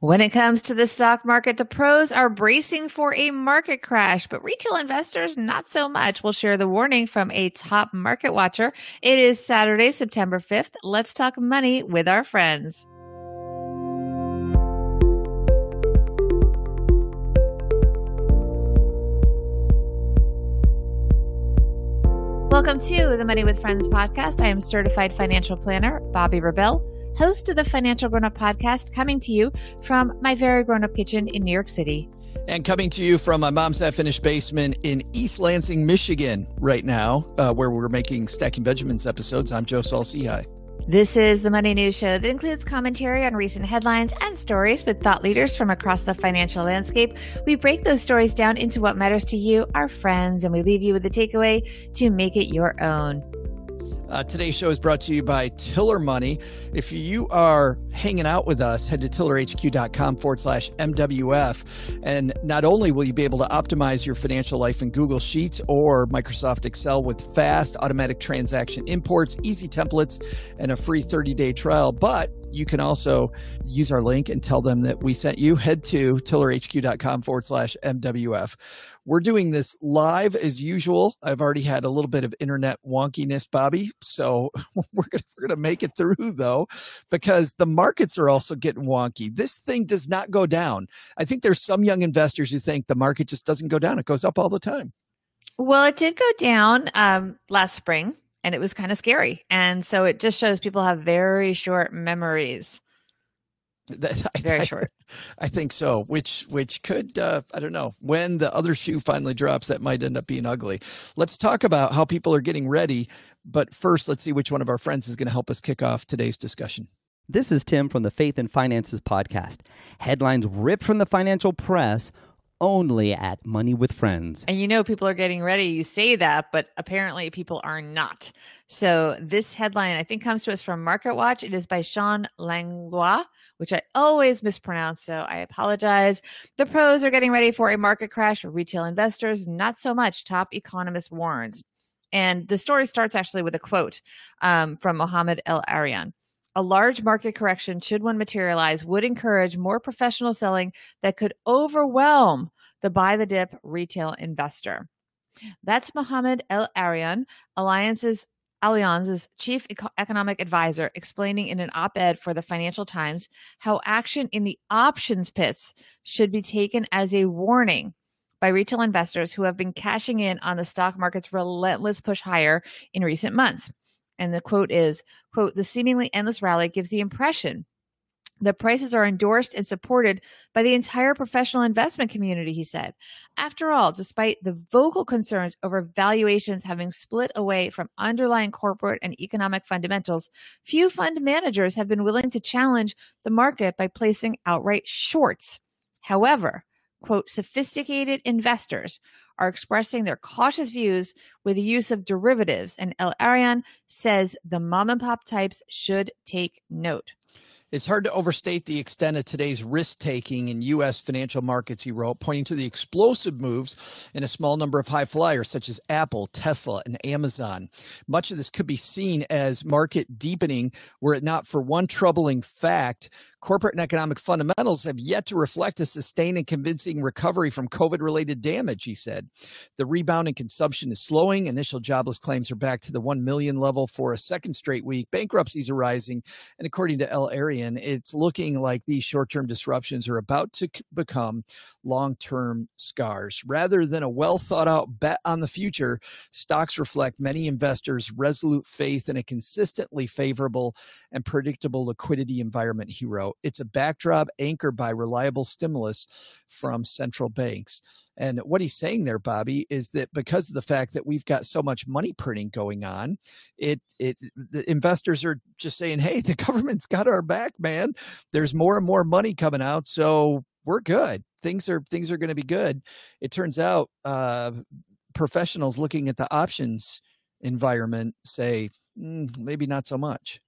When it comes to the stock market, the pros are bracing for a market crash, but retail investors not so much. We'll share the warning from a top market watcher. It is Saturday, September 5th. Let's talk money with our friends. Welcome to the Money with Friends podcast. I am certified financial planner, Bobbi Rebell host of the Financial Grown Up podcast, coming to you from my very grown up kitchen in New York City. And coming to you from my mom's half finished basement in East Lansing, Michigan, right now, uh, where we're making Stacking Benjamins episodes. I'm Joe Saul-Sehy. This is the Money News Show that includes commentary on recent headlines and stories with thought leaders from across the financial landscape. We break those stories down into what matters to you, our friends, and we leave you with a takeaway to make it your own. Uh, today's show is brought to you by Tiller Money. If you are hanging out with us, head to tillerhq.com forward slash MWF. And not only will you be able to optimize your financial life in Google Sheets or Microsoft Excel with fast automatic transaction imports, easy templates, and a free 30 day trial, but you can also use our link and tell them that we sent you. Head to tillerhq.com forward slash MWF. We're doing this live as usual. I've already had a little bit of internet wonkiness, Bobbi. So we're going we're to make it through though, because the markets are also getting wonky. This thing does not go down. I think there's some young investors who think the market just doesn't go down. It goes up all the time. Well, it did go down um, last spring and it was kind of scary. And so it just shows people have very short memories. Very I, short. I, think so. Which which could uh, I don't know when the other shoe finally drops that might end up being ugly. Let's talk about how people are getting ready. But first, let's see which one of our friends is going to help us kick off today's discussion. This is Tim from the Faith and Finances podcast. Headlines ripped from the financial press only at Money with Friends. And you know, people are getting ready. You say that, but apparently people are not. So this headline, I think, comes to us from Market Watch. It is by Shawn Langlois, which I always mispronounce. So I apologize. The pros are getting ready for a market crash. Retail investors, not so much. Top economist warns. And the story starts actually with a quote um, from Mohamed El-Erian. A large market correction, should one materialize, would encourage more professional selling that could overwhelm the buy the dip retail investor. That's Mohamed El-Erian, Alliance's Allianz's chief economic advisor, explaining in an op ed for the Financial Times how action in the options pits should be taken as a warning by retail investors who have been cashing in on the stock market's relentless push higher in recent months. And the quote is, quote, the seemingly endless rally gives the impression that prices are endorsed and supported by the entire professional investment community, he said. After all, despite the vocal concerns over valuations having split away from underlying corporate and economic fundamentals, few fund managers have been willing to challenge the market by placing outright shorts. However, quote, sophisticated investors are expressing their cautious views with the use of derivatives. And El-Erian says the mom and pop types should take note. It's hard to overstate the extent of today's risk taking in U.S. financial markets, he wrote, pointing to the explosive moves in a small number of high flyers such as Apple, Tesla, and Amazon. Much of this could be seen as market deepening were it not for one troubling fact corporate and economic fundamentals have yet to reflect a sustained and convincing recovery from COVID related damage, he said. The rebound in consumption is slowing. Initial jobless claims are back to the 1 million level for a second straight week. Bankruptcies are rising. And according to El-Erian, it's looking like these short term disruptions are about to become long term scars. Rather than a well thought out bet on the future, stocks reflect many investors' resolute faith in a consistently favorable and predictable liquidity environment, he wrote. It's a backdrop anchored by reliable stimulus from central banks. And what he's saying there, Bobbi, is that because of the fact that we've got so much money printing going on, it it the investors are just saying, "Hey, the government's got our back, man. There's more and more money coming out, so we're good. Things are things are going to be good." It turns out, uh, professionals looking at the options environment say, mm, maybe not so much.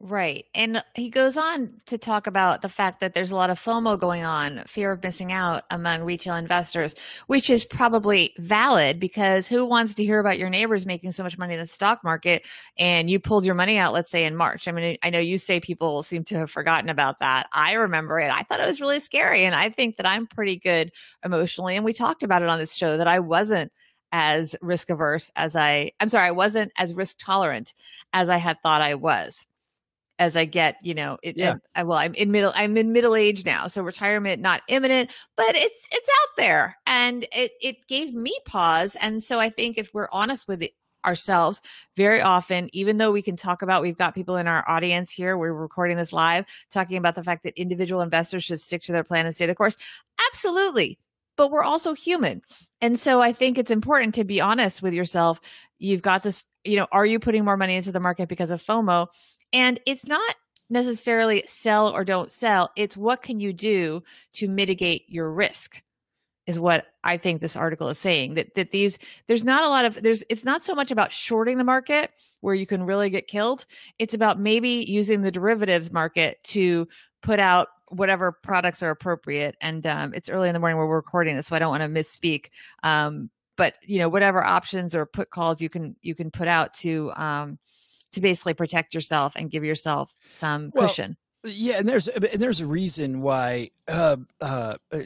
Right. And he goes on to talk about the fact that there's a lot of FOMO going on, fear of missing out among retail investors, which is probably valid because who wants to hear about your neighbors making so much money in the stock market and you pulled your money out, let's say in March? I mean, I know you say people seem to have forgotten about that. I remember it. I thought it was really scary. And I think that I'm pretty good emotionally. And we talked about it on this show that I wasn't as risk averse as I, I'm sorry, I wasn't as risk tolerant as I had thought I was as I get, you know, it, yeah. I, uh, well, I'm in middle, I'm in middle age now, so retirement not imminent, but it's it's out there, and it it gave me pause. And so I think if we're honest with it, ourselves very often even though we can talk about we've got people in our audience here we're recording this live talking about the fact that individual investors should stick to their plan and stay the course absolutely but we're also human and so i think it's important to be honest with yourself you've got this you know are you putting more money into the market because of fomo and it's not necessarily sell or don't sell, it's what can you do to mitigate your risk is what I think this article is saying that that these there's not a lot of there's it's not so much about shorting the market where you can really get killed. It's about maybe using the derivatives market to put out whatever products are appropriate. And um, it's early in the morning where we're recording this, so I don't want to misspeak. Um, but you know, whatever options or put calls you can you can put out to um, to basically protect yourself and give yourself some well, cushion. Yeah, and there's and there's a reason why uh, uh, uh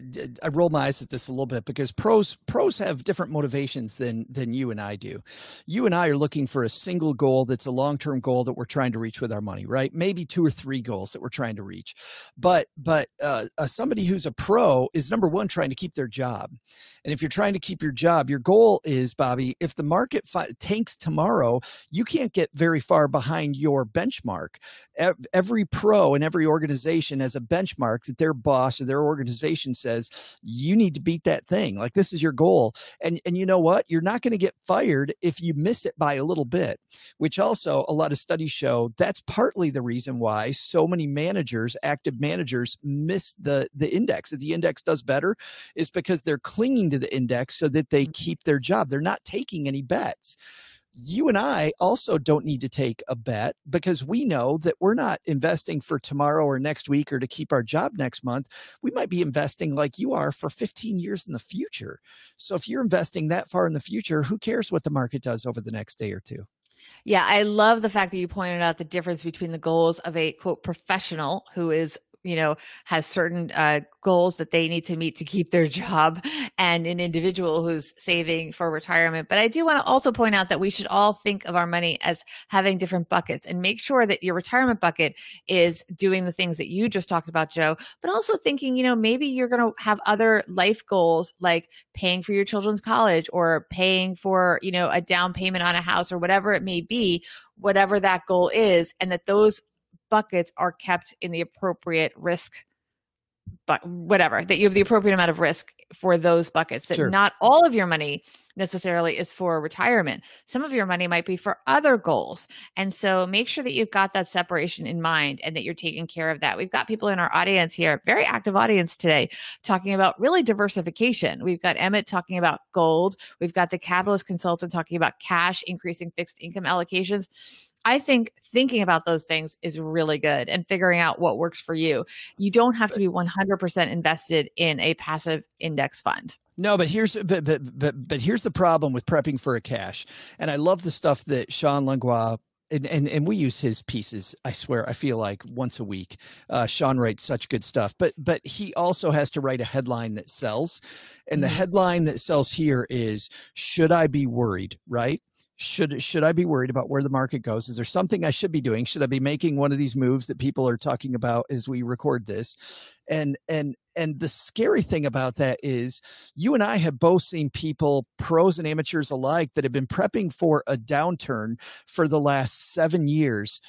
I roll my eyes at this a little bit because pros pros have different motivations than than you and I do. You and I are looking for a single goal that's a long term goal that we're trying to reach with our money, right? Maybe two or three goals that we're trying to reach. But but uh, uh, somebody who's a pro is number one trying to keep their job, and if you're trying to keep your job, your goal is Bobbi. If the market fi- tanks tomorrow, you can't get very far behind your benchmark. Every pro and every organization as a benchmark that their boss or their organization says you need to beat that thing. Like this is your goal. And and you know what? You're not going to get fired if you miss it by a little bit, which also a lot of studies show that's partly the reason why so many managers, active managers miss the the index. That the index does better is because they're clinging to the index so that they mm. keep their job. They're not taking any bets you and I also don't need to take a bet because we know that we're not investing for tomorrow or next week or to keep our job next month. We might be investing like you are for 15 years in the future. So if you're investing that far in the future, who cares what the market does over the next day or two? Yeah, I love the fact that you pointed out the difference between the goals of a quote professional who is you know has certain uh, goals that they need to meet to keep their job and an individual who's saving for retirement. But i do want to also point out that we should all think of our money as having different buckets and make sure that your retirement bucket is doing the things that you just talked about joe but also thinking you know maybe you're going to have other life goals like paying for your children's college or paying for you know a down payment on a house or whatever it may be whatever that goal is and that those buckets are kept in the appropriate risk but whatever that you have the appropriate amount of risk for those buckets that sure. not all of your money necessarily is for retirement. Some of your money might be for other goals. And so make sure that you've got that separation in mind and that you're taking care of that. We've got people in our audience here very active audience today talking about really diversification. We've got emmett talking about gold. We've got the capitalist consultant talking about cash increasing fixed income allocations I think thinking about those things is really good and figuring out what works for you. You don't have to be 100% invested in a passive index fund. No, but here's but but but, but here's the problem with prepping for a cash. And I love the stuff that Shawn Langlois and, and, and we use his pieces. I swear, I feel like once a week. Uh, Shawn writes such good stuff, but but he also has to write a headline that sells, and the mm-hmm. headline that sells here is "Should I be worried?" Right? Should should I be worried about where the market goes? Is there something I should be doing? Should I be making one of these moves that people are talking about as we record this? And and and the scary thing about that is you and I have both seen people, pros and amateurs alike, that have been prepping for a downturn for the last seven years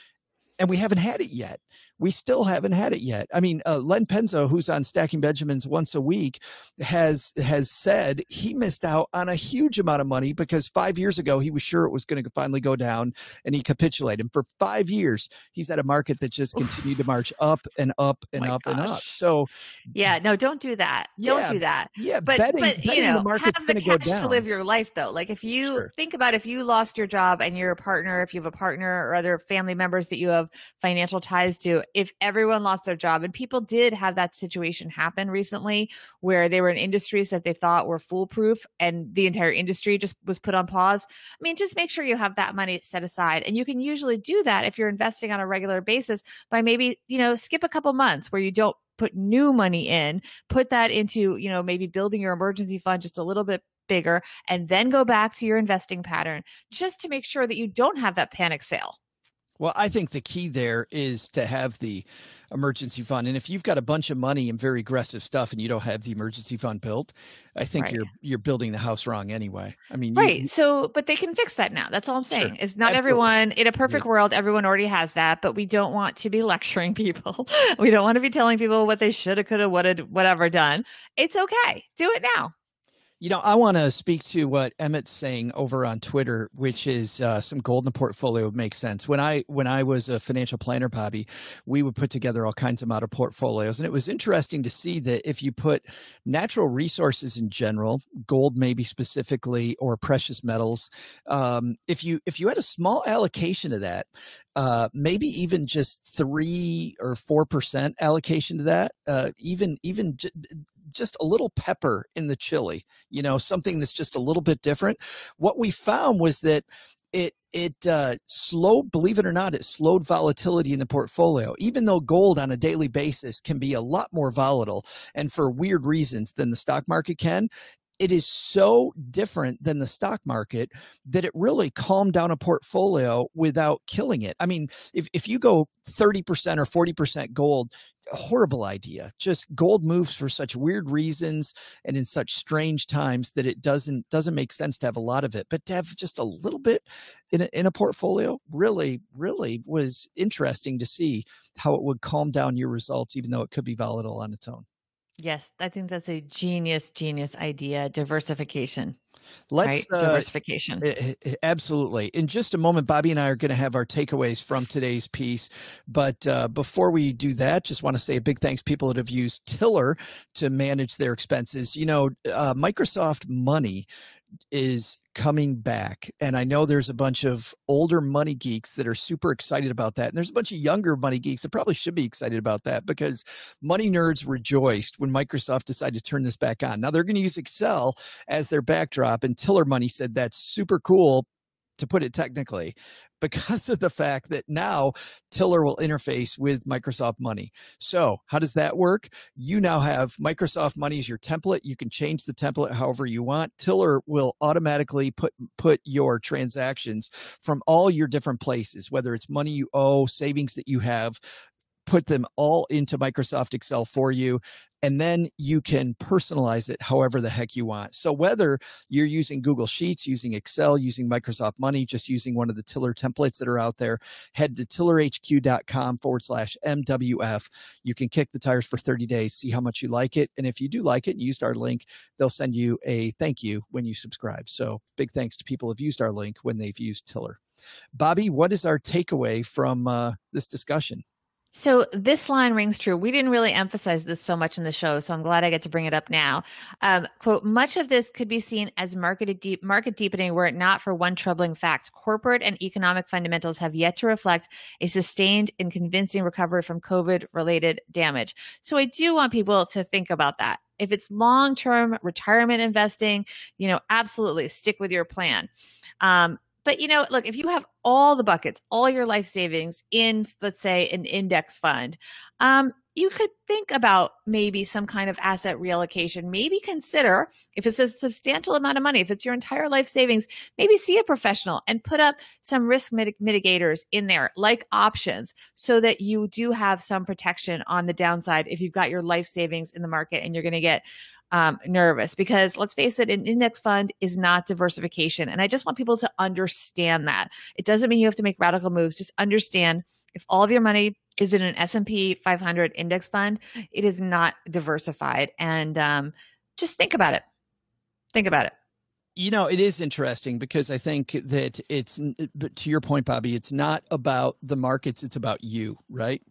and we haven't had it yet we still haven't had it yet. I mean, uh, Len Penzo, who's on Stacking Benjamins once a week, has has said he missed out on a huge amount of money because five years ago he was sure it was going to finally go down, and he capitulated. And for five years, he's at a market that just continued to march up and up and up gosh. and up. So, yeah, no, don't do that. Don't do that. Yeah, but betting, but betting you know, the have the cash to live your life though. Like if you Sure. think about if you lost your job and you're a partner, if you have a partner or other family members that you have financial ties to, if everyone lost their job and people did have that situation happen recently where they were in industries that they thought were foolproof and the entire industry just was put on pause. I mean, just make sure you have that money set aside. And you can usually do that if you're investing on a regular basis by maybe, you know, skip a couple months where you don't put new money in, put that into, you know, maybe building your emergency fund just a little bit bigger and then go back to your investing pattern just to make sure that you don't have that panic sale. Well, I think the key there is to have the emergency fund. And if you've got a bunch of money and very aggressive stuff and you don't have the emergency fund built, I think Right. you're you're building the house wrong anyway. I mean, you- Right. So, but they can fix that now. That's all I'm Sure. saying. Is not Absolutely. everyone in a perfect world, everyone already has that, but we don't want to be lecturing people. we don't want to be telling people what they should have, could have, would have, whatever done. It's okay. Do it now. You know, I want to speak to what Emmett's saying over on Twitter, which is uh, some gold in the portfolio makes sense. When I when I was a financial planner, Bobbi, we would put together all kinds of model portfolios, and it was interesting to see that if you put natural resources in general, gold maybe specifically, or precious metals, um, if you if you had a small allocation of that, uh, maybe even just three or four percent allocation to that, uh, even even just a little pepper in the chili you know something that's just a little bit different. What we found was that it it uh, slowed believe it or not it slowed volatility in the portfolio. Even though gold on a daily basis can be a lot more volatile and for weird reasons than the stock market can it is so different than the stock market that it really calmed down a portfolio without killing it. I mean, if, if you go 30% or 40% gold, horrible idea. Just gold moves for such weird reasons and in such strange times that it doesn't doesn't make sense to have a lot of it. But to have just a little bit in a, in a portfolio really really was interesting to see how it would calm down your results even though it could be volatile on its own. Yes, I think that's a genius, genius idea. Diversification, Let's right? uh, Diversification. I- Absolutely. In just a moment, Bobbi and I are going to have our takeaways from today's piece. But uh, before we do that, just want to say a big thanks people that have used Tiller to manage their expenses. You know, uh, Microsoft Money is coming back. And I know there's a bunch of older money geeks that are super excited about that. And there's a bunch of younger money geeks that probably should be excited about that because money nerds rejoiced when Microsoft decided to turn this back on. Now they're going to use Excel as their backdrop. And Tiller Money said that's super cool, to put it technically, because of the fact that now Tiller will interface with Microsoft Money. So, how does that work? You now have Microsoft Money as your template. You can change the template however you want. Tiller will automatically put put your transactions from all your different places, whether it's money you owe, savings that you have, put them all into Microsoft Excel for you. And then you can personalize it however the heck you want. So whether you're using Google Sheets, using Excel, using Microsoft Money, just using one of the Tiller templates that are out there, head to tillerhq.com forward slash MWF. You can kick the tires for 30 days, see how much you like it. And if you do like it and used our link, they'll send you a thank you when you subscribe. So big thanks to people who've used our link when they've used Tiller. Bobbi, what is our takeaway from uh, this discussion? So this line rings true. We didn't really emphasize this so much in the show, so I'm glad I get to bring it up now. Um, quote: Much of this could be seen as market deep market deepening, were it not for one troubling fact: corporate and economic fundamentals have yet to reflect a sustained and convincing recovery from COVID-related damage. So I do want people to think about that. If it's long-term retirement investing, you know, absolutely stick with your plan. Um, but you know, look, if you have all the buckets, all your life savings in, let's say, an index fund, um, you could think about maybe some kind of asset reallocation. Maybe consider if it's a substantial amount of money, if it's your entire life savings, maybe see a professional and put up some risk mitig- mitigators in there, like options, so that you do have some protection on the downside if you've got your life savings in the market and you're going to get um, nervous because let's face it, an index fund is not diversification. And I just want people to understand that. It doesn't mean you have to make radical moves. Just understand If all of your money is in an S&P 500 index fund, it is not diversified. And um, just think about it. Think about it. You know, it is interesting because I think that it's, but to your point, Bobbi, it's not about the markets, it's about you, right?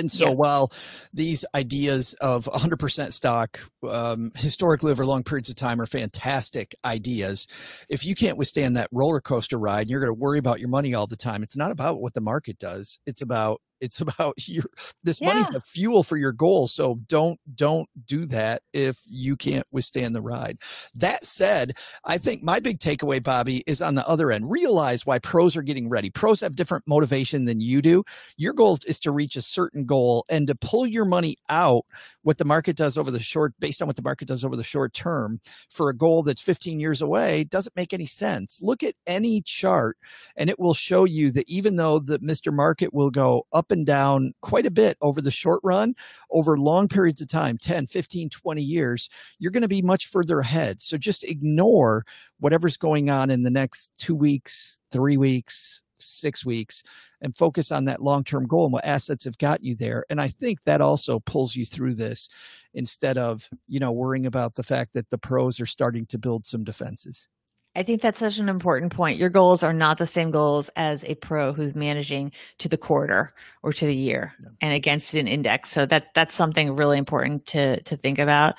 And so, yeah. while these ideas of 100% stock um, historically over long periods of time are fantastic ideas, if you can't withstand that roller coaster ride and you're going to worry about your money all the time, it's not about what the market does. It's about it's about your this yeah. money the fuel for your goal. so don't don't do that if you can't withstand the ride that said i think my big takeaway Bobbi, is on the other end realize why pros are getting ready pros have different motivation than you do your goal is to reach a certain goal and to pull your money out what the market does over the short based on what the market does over the short term for a goal that's 15 years away doesn't make any sense look at any chart and it will show you that even though the mr market will go up and down quite a bit over the short run, over long periods of time 10, 15, 20 years you're going to be much further ahead. So just ignore whatever's going on in the next two weeks, three weeks, six weeks and focus on that long term goal and what assets have got you there. And I think that also pulls you through this instead of, you know, worrying about the fact that the pros are starting to build some defenses. I think that's such an important point. Your goals are not the same goals as a pro who's managing to the quarter or to the year and against an index. So that that's something really important to to think about.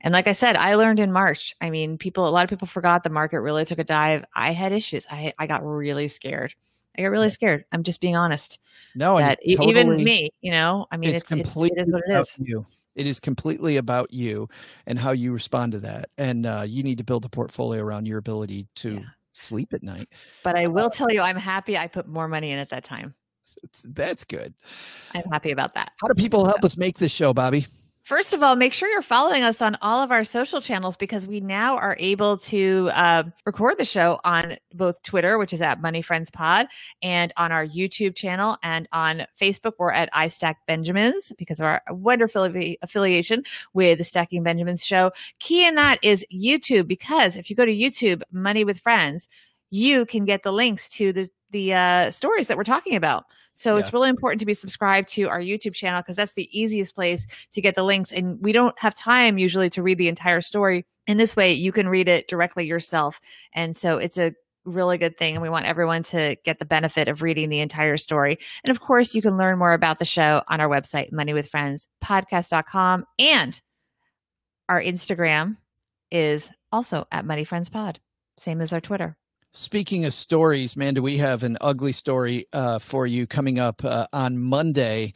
And like I said, I learned in March. I mean, people a lot of people forgot the market really took a dive. I had issues. I I got really scared. I got really scared. I'm just being honest. No, that totally, even me, you know, I mean, it's, it's completely it's, it is what it is. You. It is completely about you and how you respond to that. And uh, you need to build a portfolio around your ability to yeah. sleep at night. But I will uh, tell you, I'm happy I put more money in at that time. That's good. I'm happy about that. How do people help us make this show, Bobbi? First of all, make sure you're following us on all of our social channels because we now are able to uh, record the show on both Twitter, which is at Money Friends Pod, and on our YouTube channel and on Facebook. We're at iStack Benjamins because of our wonderful affiliation with the Stacking Benjamins show. Key in that is YouTube because if you go to YouTube, Money with Friends, you can get the links to the the uh, stories that we're talking about. So yeah. it's really important to be subscribed to our YouTube channel because that's the easiest place to get the links. And we don't have time usually to read the entire story. In this way, you can read it directly yourself. And so it's a really good thing. And we want everyone to get the benefit of reading the entire story. And of course, you can learn more about the show on our website, moneywithfriendspodcast.com. And our Instagram is also at Money Friends Pod, same as our Twitter. Speaking of stories, man, do we have an ugly story uh, for you coming up uh, on Monday?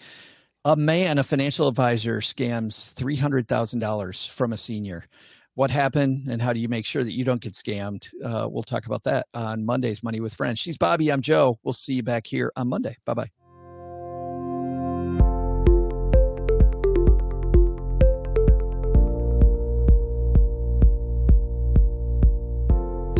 A man, a financial advisor, scams $300,000 from a senior. What happened and how do you make sure that you don't get scammed? Uh, we'll talk about that on Monday's Money with Friends. She's Bobbi. I'm Joe. We'll see you back here on Monday. Bye bye.